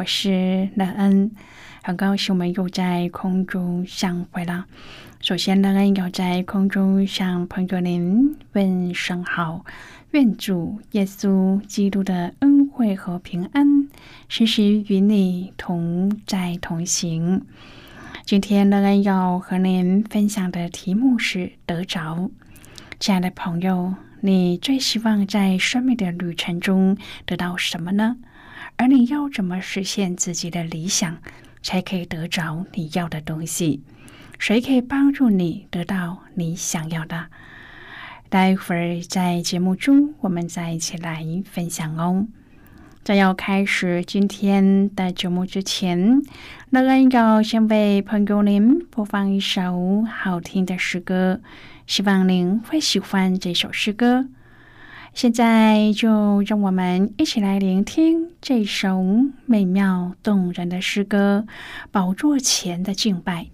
我是乐恩，很高兴我们又在空中相会了。首先，乐恩要在空中向朋友您问声好，愿主耶稣基督的恩惠和平安时时与你同在同行。今天，乐恩要和您分享的题目是得着。亲爱的朋友，你最希望在生命的旅程中得到什么呢？而你要怎么实现自己的理想，才可以得着你要的东西？谁可以帮助你得到你想要的？待会儿在节目中，我们再一起来分享哦。在要开始今天的节目之前，乐恩要先为朋友您播放一首好听的诗歌，希望您会喜欢这首诗歌。现在就让我们一起来聆听这首美妙动人的诗歌《宝座前的敬拜》。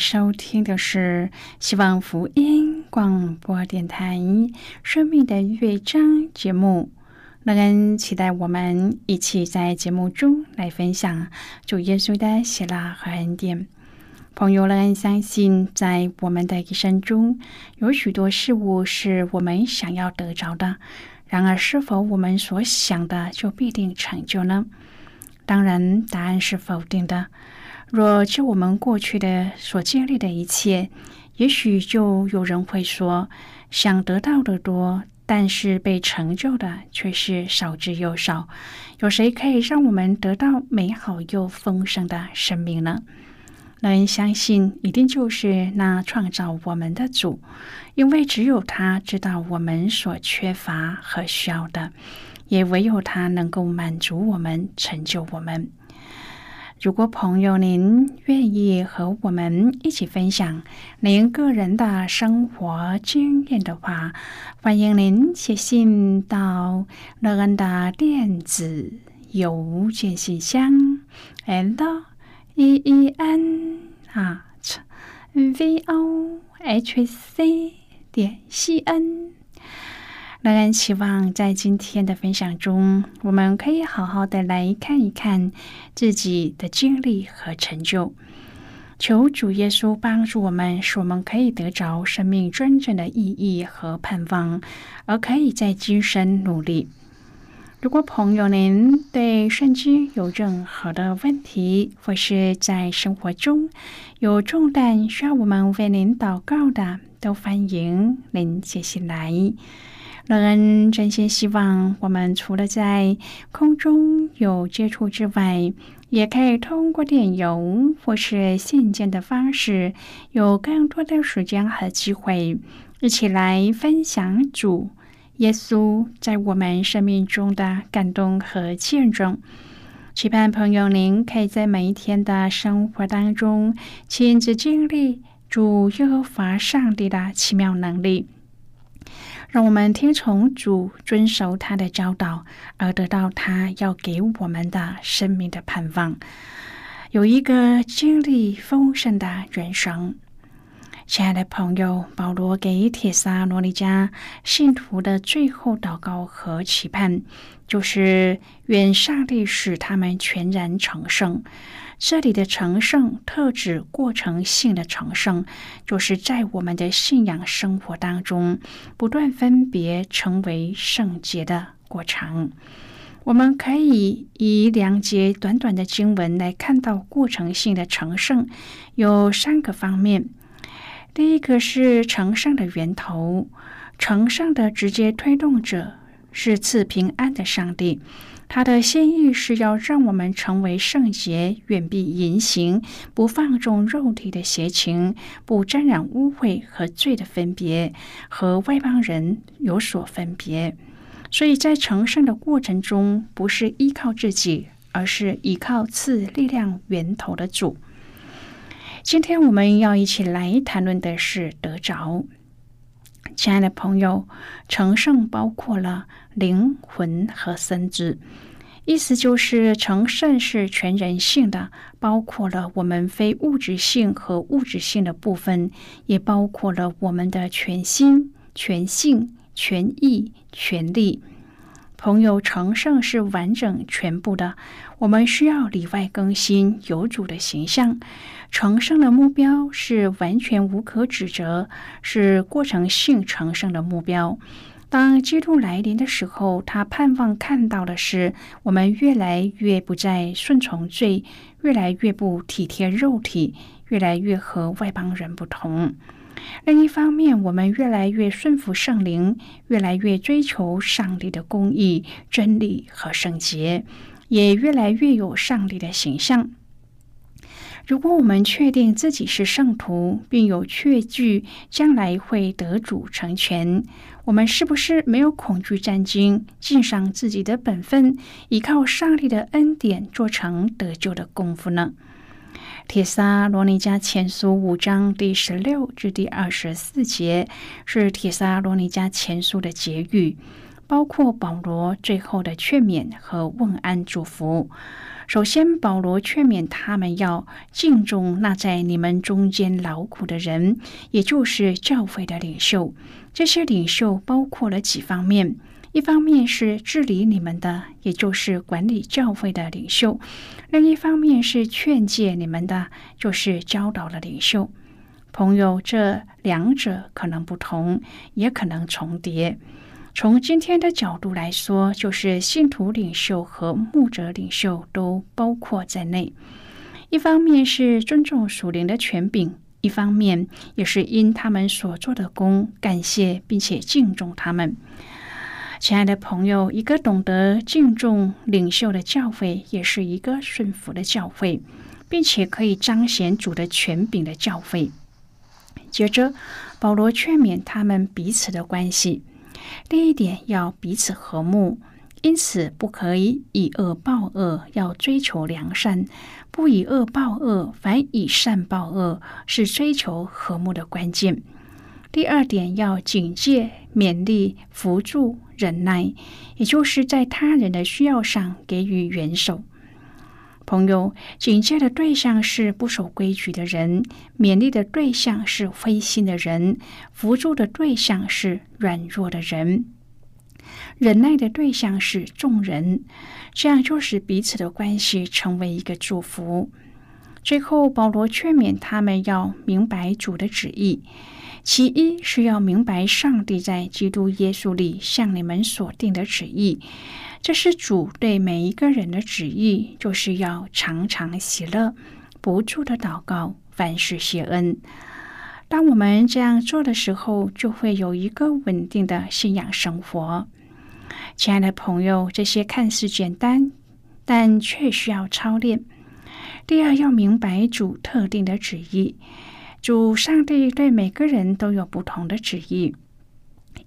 收听的是希望福音广播电台《生命的乐章》节目。乐恩期待我们一起在节目中来分享主耶稣的喜乐和恩典。朋友，乐恩相信，在我们的一生中，有许多事物是我们想要得着的。然而，是否我们所想的就必定成就呢？当然，答案是否定的。若就我们过去的所经历的一切，也许就有人会说，想得到的多，但是被成就的却是少之又少。有谁可以让我们得到美好又丰盛的生命呢？能相信，一定就是那创造我们的主，因为只有他知道我们所缺乏和需要的，也唯有他能够满足我们，成就我们。如果朋友您愿意和我们一起分享您个人的生活经验的话，欢迎您写信到乐恩的电子邮件信箱，l e e n at v o h c 点 c n。仍然期望在今天的分享中，我们可以好好的来看一看自己的经历和成就。求主耶稣帮助我们，使我们可以得着生命真正的意义和盼望，而可以在今生努力。如果朋友您对圣经有任何的问题，或是在生活中有重担需要我们为您祷告的，都欢迎您写信来。乐恩真心希望我们除了在空中有接触之外，也可以通过电邮或是信件的方式，有更多的时间和机会，一起来分享主。耶稣在我们生命中的感动和见证，期盼朋友您可以在每一天的生活当中亲自经历主耶和华上帝的奇妙能力。让我们听从主，遵守他的教导，而得到他要给我们的生命的盼望，有一个经历丰盛的人生。亲爱的朋友，保罗给铁撒罗尼迦信徒的最后祷告和期盼，就是愿上帝使他们全然成圣。这里的成圣特指过程性的成圣，就是在我们的信仰生活当中不断分别成为圣洁的过程。我们可以以两节短短的经文来看到过程性的成圣有三个方面。第一个是成圣的源头，成圣的直接推动者是赐平安的上帝，他的心意是要让我们成为圣洁，远避淫行，不放纵肉体的邪情，不沾染污秽和罪的分别，和外邦人有所分别。所以在成圣的过程中，不是依靠自己，而是依靠赐力量源头的主。今天我们要一起来谈论的是得着，亲爱的朋友，成圣包括了灵魂和身子，意思就是成圣是全人性的，包括了我们非物质性和物质性的部分，也包括了我们的全心、全性、全意、全力。朋友，成圣是完整全部的。我们需要里外更新，有主的形象。成圣的目标是完全无可指责，是过程性成圣的目标。当基督来临的时候，他盼望看到的是我们越来越不再顺从罪，越来越不体贴肉体，越来越和外邦人不同。另一方面，我们越来越顺服圣灵，越来越追求上帝的公义、真理和圣洁，也越来越有上帝的形象。如果我们确定自己是圣徒，并有确据将来会得主成全，我们是不是没有恐惧战兢，尽上自己的本分，依靠上帝的恩典，做成得救的功夫呢？铁撒罗尼迦前书五章第十六至第二十四节是铁撒罗尼迦前书的结语，包括保罗最后的劝勉和问安祝福。首先，保罗劝勉他们要敬重那在你们中间劳苦的人，也就是教会的领袖。这些领袖包括了几方面。一方面是治理你们的，也就是管理教会的领袖；另一方面是劝诫你们的，就是教导的领袖。朋友，这两者可能不同，也可能重叠。从今天的角度来说，就是信徒领袖和牧者领袖都包括在内。一方面是尊重属灵的权柄，一方面也是因他们所做的功感谢并且敬重他们。亲爱的朋友，一个懂得敬重领袖的教会，也是一个顺服的教会，并且可以彰显主的权柄的教会。接着，保罗劝勉他们彼此的关系，第一点要彼此和睦，因此不可以以恶报恶，要追求良善；不以恶报恶，反以善报恶，是追求和睦的关键。第二点要警戒、勉励、扶助、忍耐，也就是在他人的需要上给予援手。朋友，警戒的对象是不守规矩的人，勉励的对象是灰心的人，扶助的对象是软弱的人。忍耐的对象是众人，这样就使彼此的关系成为一个祝福。最后，保罗劝勉他们要明白主的旨意，其一是要明白上帝在基督耶稣里向你们所定的旨意，这是主对每一个人的旨意，就是要常常喜乐，不住的祷告，凡事谢恩。当我们这样做的时候，就会有一个稳定的信仰生活。亲爱的朋友，这些看似简单，但却需要操练。第二，要明白主特定的旨意。主上帝对每个人都有不同的旨意，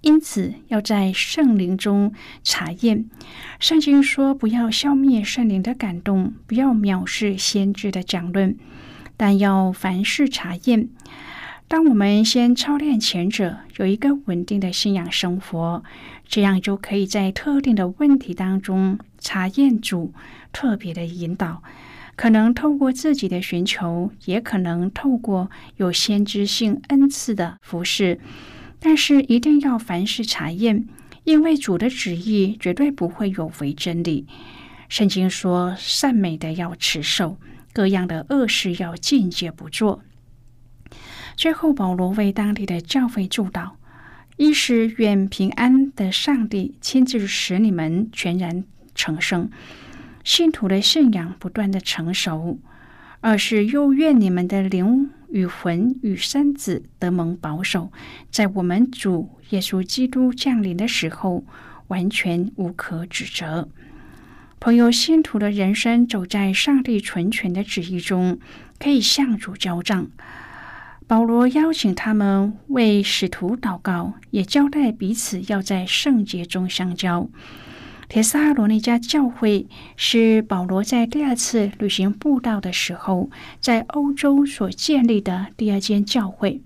因此要在圣灵中查验。圣经说：“不要消灭圣灵的感动，不要藐视先知的讲论，但要凡事查验。”当我们先操练前者，有一个稳定的信仰生活，这样就可以在特定的问题当中查验主特别的引导。可能透过自己的寻求，也可能透过有先知性恩赐的服饰，但是一定要凡事查验，因为主的旨意绝对不会有违真理。圣经说：“善美的要持守，各样的恶事要禁戒不做。”最后，保罗为当地的教会祝祷：一是愿平安的上帝亲自使你们全然成圣。信徒的信仰不断的成熟，而是又愿你们的灵与魂与身子得蒙保守，在我们主耶稣基督降临的时候，完全无可指责。朋友，信徒的人生走在上帝纯全的旨意中，可以向主交账。保罗邀请他们为使徒祷告，也交代彼此要在圣洁中相交。铁萨罗尼加教会是保罗在第二次旅行布道的时候，在欧洲所建立的第二间教会。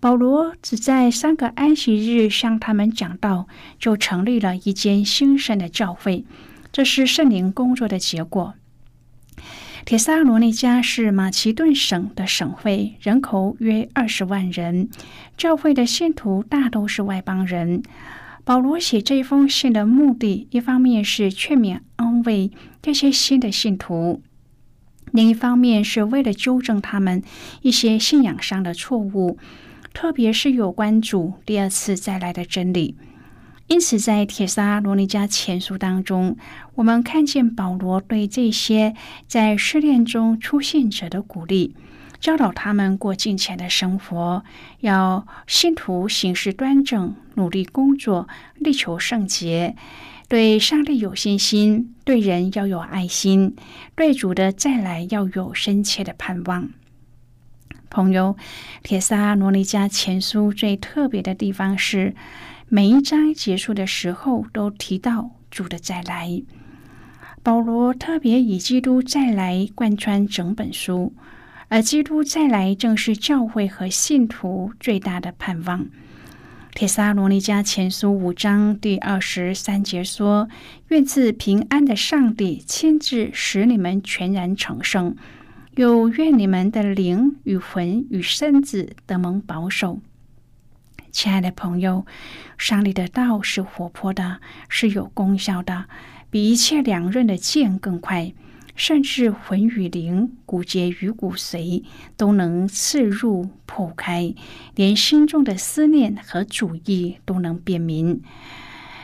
保罗只在三个安息日向他们讲道，就成立了一间新生的教会。这是圣灵工作的结果。铁萨罗尼加是马其顿省的省会，人口约二十万人，教会的信徒大都是外邦人。保罗写这封信的目的，一方面是劝勉安慰这些新的信徒，另一方面是为了纠正他们一些信仰上的错误，特别是有关主第二次再来的真理。因此，在铁沙罗尼迦前书当中，我们看见保罗对这些在试炼中出现者的鼓励。教导他们过敬虔的生活，要信徒行事端正，努力工作，力求圣洁，对上帝有信心，对人要有爱心，对主的再来要有深切的盼望。朋友，铁萨罗尼迦前书最特别的地方是，每一章结束的时候都提到主的再来。保罗特别以基督再来贯穿整本书。而基督再来，正是教会和信徒最大的盼望。铁撒罗尼迦前书五章第二十三节说：“愿赐平安的上帝亲自使你们全然成圣，又愿你们的灵与魂与身子得蒙保守。”亲爱的朋友，上帝的道是活泼的，是有功效的，比一切两刃的剑更快。甚至魂与灵、骨节与骨髓都能刺入破开，连心中的思念和主意都能辨明。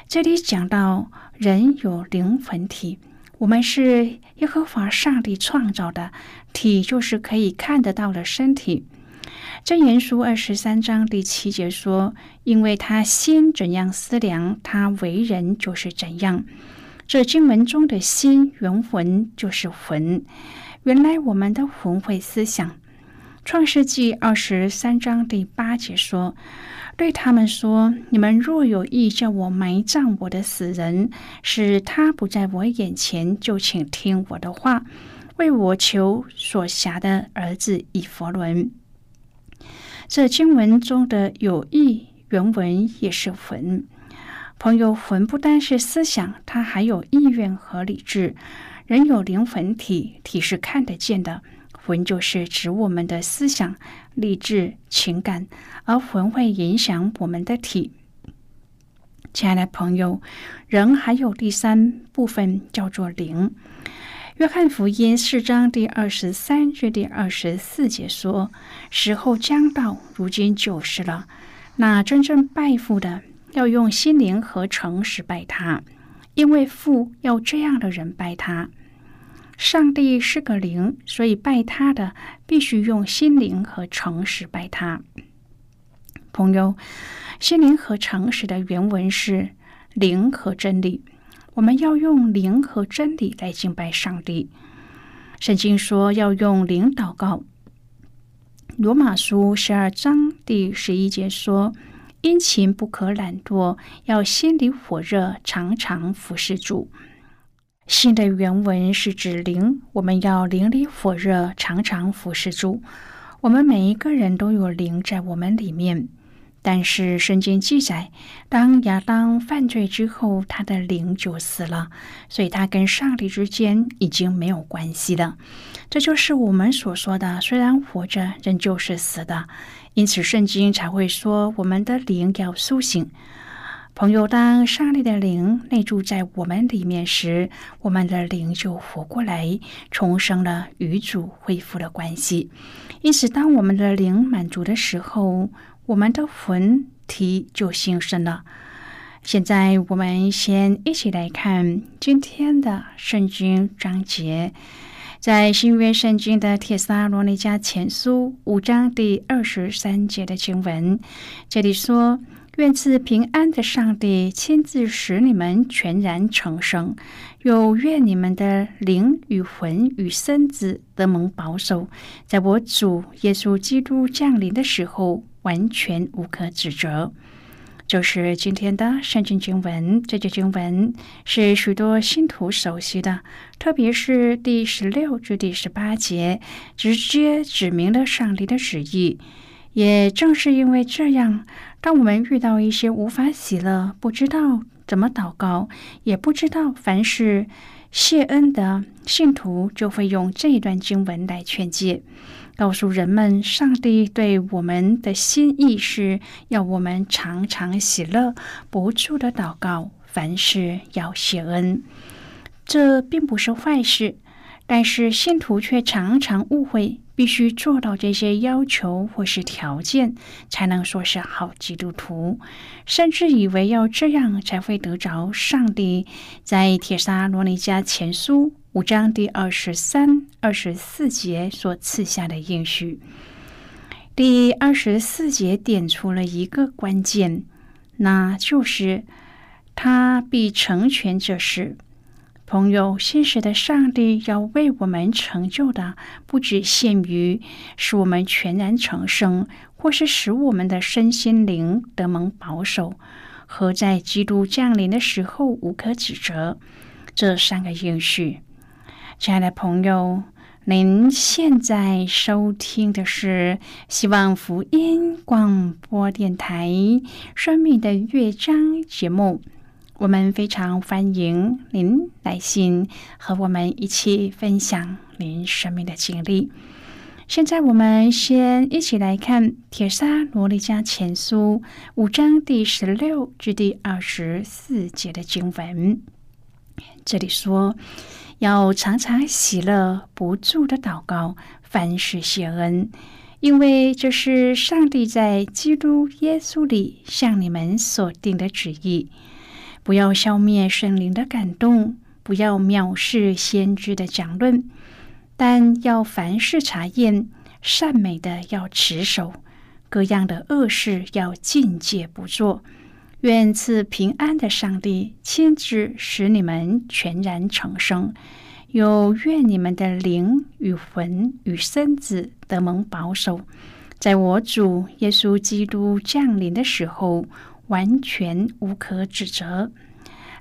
这里讲到人有灵魂体，我们是耶和华上帝创造的体，就是可以看得到的身体。真言书二十三章第七节说：“因为他心怎样思量，他为人就是怎样。”这经文中的心原文就是魂，原来我们的魂会思想。创世纪二十三章第八节说：“对他们说，你们若有意叫我埋葬我的死人，使他不在我眼前，就请听我的话，为我求所辖的儿子以佛伦。”这经文中的有意原文也是魂。朋友，魂不单是思想，它还有意愿和理智。人有灵魂体，体是看得见的，魂就是指我们的思想、理智、情感，而魂会影响我们的体。亲爱的朋友，人还有第三部分叫做灵。约翰福音四章第二十三至第二十四节说：“时候将到，如今就是了。那真正拜父的，要用心灵和诚实拜他，因为父要这样的人拜他。上帝是个灵，所以拜他的必须用心灵和诚实拜他。朋友，心灵和诚实的原文是灵和真理。”我们要用灵和真理来敬拜上帝。圣经说要用灵祷告。罗马书十二章第十一节说：“殷勤不可懒惰，要心里火热，常常服侍主。”新的原文是指灵，我们要灵里火热，常常服侍主。我们每一个人都有灵在我们里面。但是圣经记载，当亚当犯罪之后，他的灵就死了，所以他跟上帝之间已经没有关系了。这就是我们所说的，虽然活着，仍旧是死的。因此，圣经才会说我们的灵要苏醒。朋友，当上帝的灵内住在我们里面时，我们的灵就活过来，重生了，与主恢复了关系。因此，当我们的灵满足的时候，我们的魂体就新生了。现在，我们先一起来看今天的圣经章节，在新约圣经的帖撒罗尼迦前书五章第二十三节的经文。这里说：“愿赐平安的上帝亲自使你们全然成圣，又愿你们的灵与魂与身子得蒙保守，在我主耶稣基督降临的时候。”完全无可指责，就是今天的圣经经文。这节经文是许多信徒熟悉的，特别是第十六至第十八节，直接指明了上帝的旨意。也正是因为这样，当我们遇到一些无法喜乐、不知道怎么祷告、也不知道凡事谢恩的信徒，就会用这一段经文来劝诫。告诉人们，上帝对我们的心意是要我们常常喜乐，不住的祷告，凡事要谢恩。这并不是坏事，但是信徒却常常误会，必须做到这些要求或是条件，才能说是好基督徒，甚至以为要这样才会得着上帝在铁沙罗尼迦前书。五章第二十三、二十四节所赐下的应许，第二十四节点出了一个关键，那就是他必成全这事。朋友，现实的上帝要为我们成就的，不只限于使我们全然成圣，或是使我们的身心灵得蒙保守，和在基督降临的时候无可指责这三个应许。亲爱的朋友，您现在收听的是希望福音广播电台《生命的乐章》节目。我们非常欢迎您来信和我们一起分享您生命的经历。现在，我们先一起来看《铁沙罗尼迦前书》五章第十六至第二十四节的经文。这里说。要常常喜乐，不住的祷告，凡事谢恩，因为这是上帝在基督耶稣里向你们所定的旨意。不要消灭圣灵的感动，不要藐视先知的讲论，但要凡事查验，善美的要持守，各样的恶事要禁戒不做。愿赐平安的上帝亲自使你们全然成圣，又愿你们的灵与魂与身子得蒙保守，在我主耶稣基督降临的时候完全无可指责。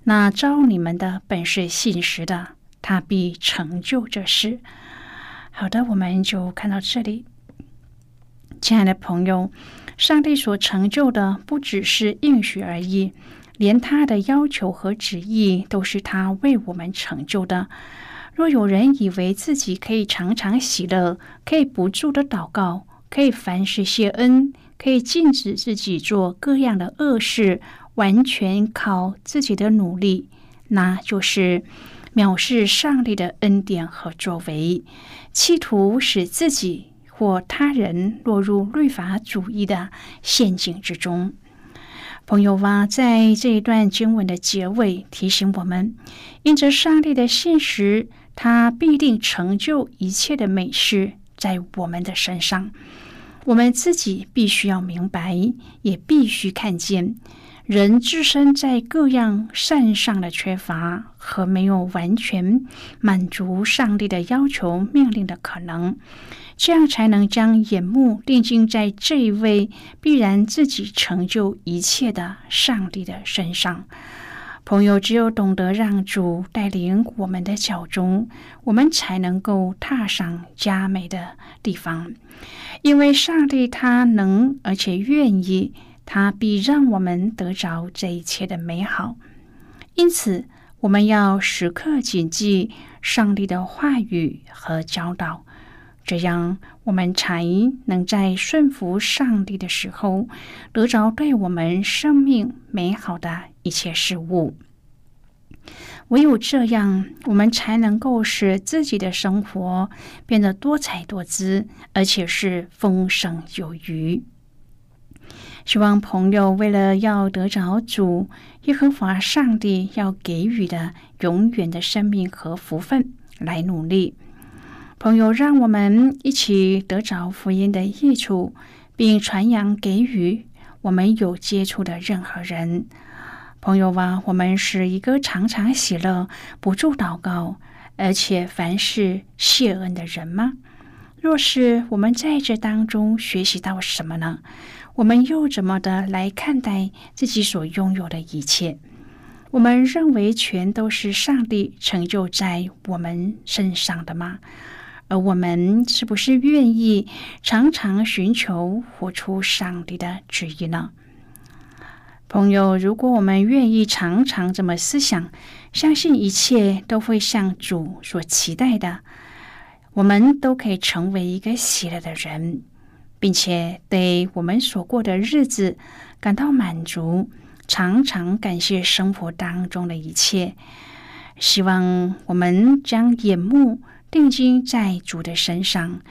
那召你们的本是信实的，他必成就这事。好的，我们就看到这里，亲爱的朋友。上帝所成就的不只是应许而已，连他的要求和旨意都是他为我们成就的。若有人以为自己可以常常喜乐，可以不住的祷告，可以凡事谢恩，可以禁止自己做各样的恶事，完全靠自己的努力，那就是藐视上帝的恩典和作为，企图使自己或他人落入律法主义的陷阱之中。朋友哇，在这一段经文的结尾提醒我们：因着上帝的现实，他必定成就一切的美事在我们的身上。我们自己必须要明白，也必须看见，人自身在各样善上的缺乏和没有完全满足上帝的要求命令的可能。这样才能将眼目定睛在这一位必然自己成就一切的上帝的身上。朋友，只有懂得让主带领我们的脚中，我们才能够踏上佳美的地方。因为上帝他能而且愿意，他必让我们得着这一切的美好。因此，我们要时刻谨记上帝的话语和教导。这样，我们才能在顺服上帝的时候，得着对我们生命美好的一切事物。唯有这样，我们才能够使自己的生活变得多彩多姿，而且是丰盛有余。希望朋友为了要得着主耶和华上帝要给予的永远的生命和福分，来努力。朋友，让我们一起得着福音的益处，并传扬给予我们有接触的任何人。朋友啊，我们是一个常常喜乐、不住祷告，而且凡事谢恩的人吗？若是我们在这当中学习到什么呢？我们又怎么的来看待自己所拥有的一切？我们认为全都是上帝成就在我们身上的吗？而我们是不是愿意常常寻求活出上帝的旨意呢？朋友，如果我们愿意常常这么思想，相信一切都会像主所期待的，我们都可以成为一个喜乐的人，并且对我们所过的日子感到满足，常常感谢生活当中的一切。希望我们将眼目。定睛在主的身上，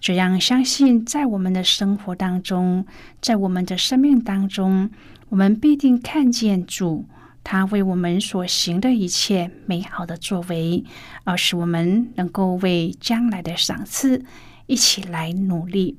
这样相信，在我们的生活当中，在我们的生命当中，我们必定看见主他为我们所行的一切美好的作为，而使我们能够为将来的赏赐一起来努力。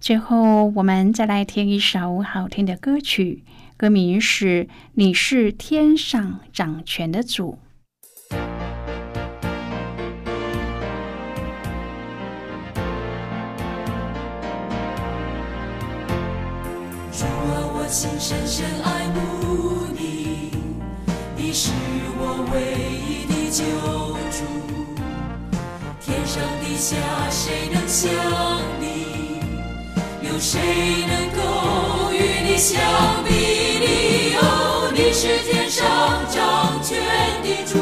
最后，我们再来听一首好听的歌曲，歌名是《你是天上掌权的主》。主啊，我心深深爱慕你，你是我唯一的救主，天上地下谁能像你？谁能够与你相比拟？哦，你是天上掌权的主，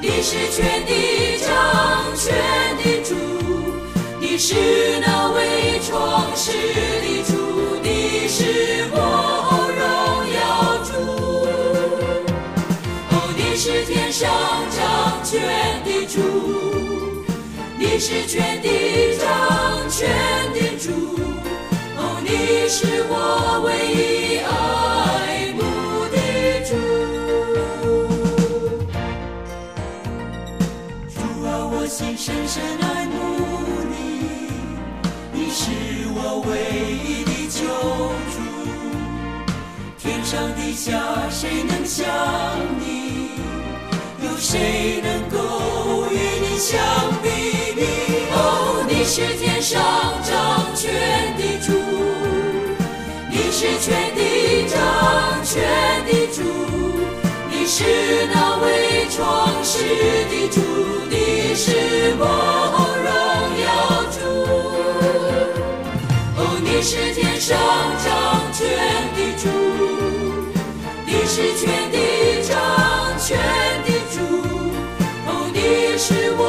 你是全地掌权的主，你是那位创世的主，你是我荣耀主。哦，你是天上掌权的主，你是全地掌权的。你是我唯一爱慕的主。主啊，我心深深爱慕你，你是我唯一的救主。天上地下谁能像你？有谁能够与你相比拟？哦，你是天上掌。是全地掌权的主，你是那位创世的主，你是我荣耀主。哦，你是天上掌权的主，你是全地掌权的主。哦，你是我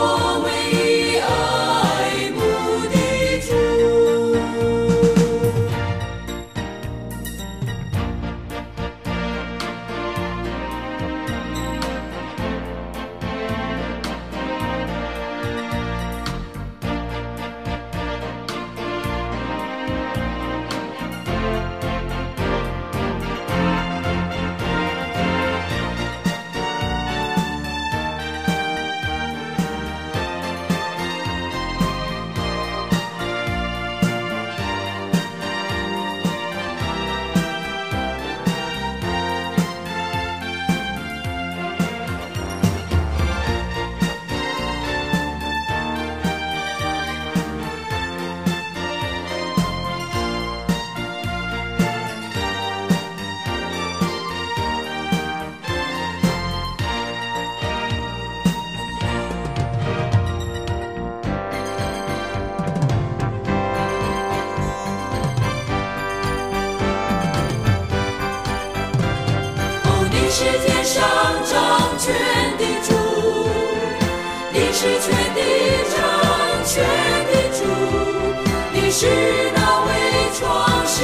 是那位创世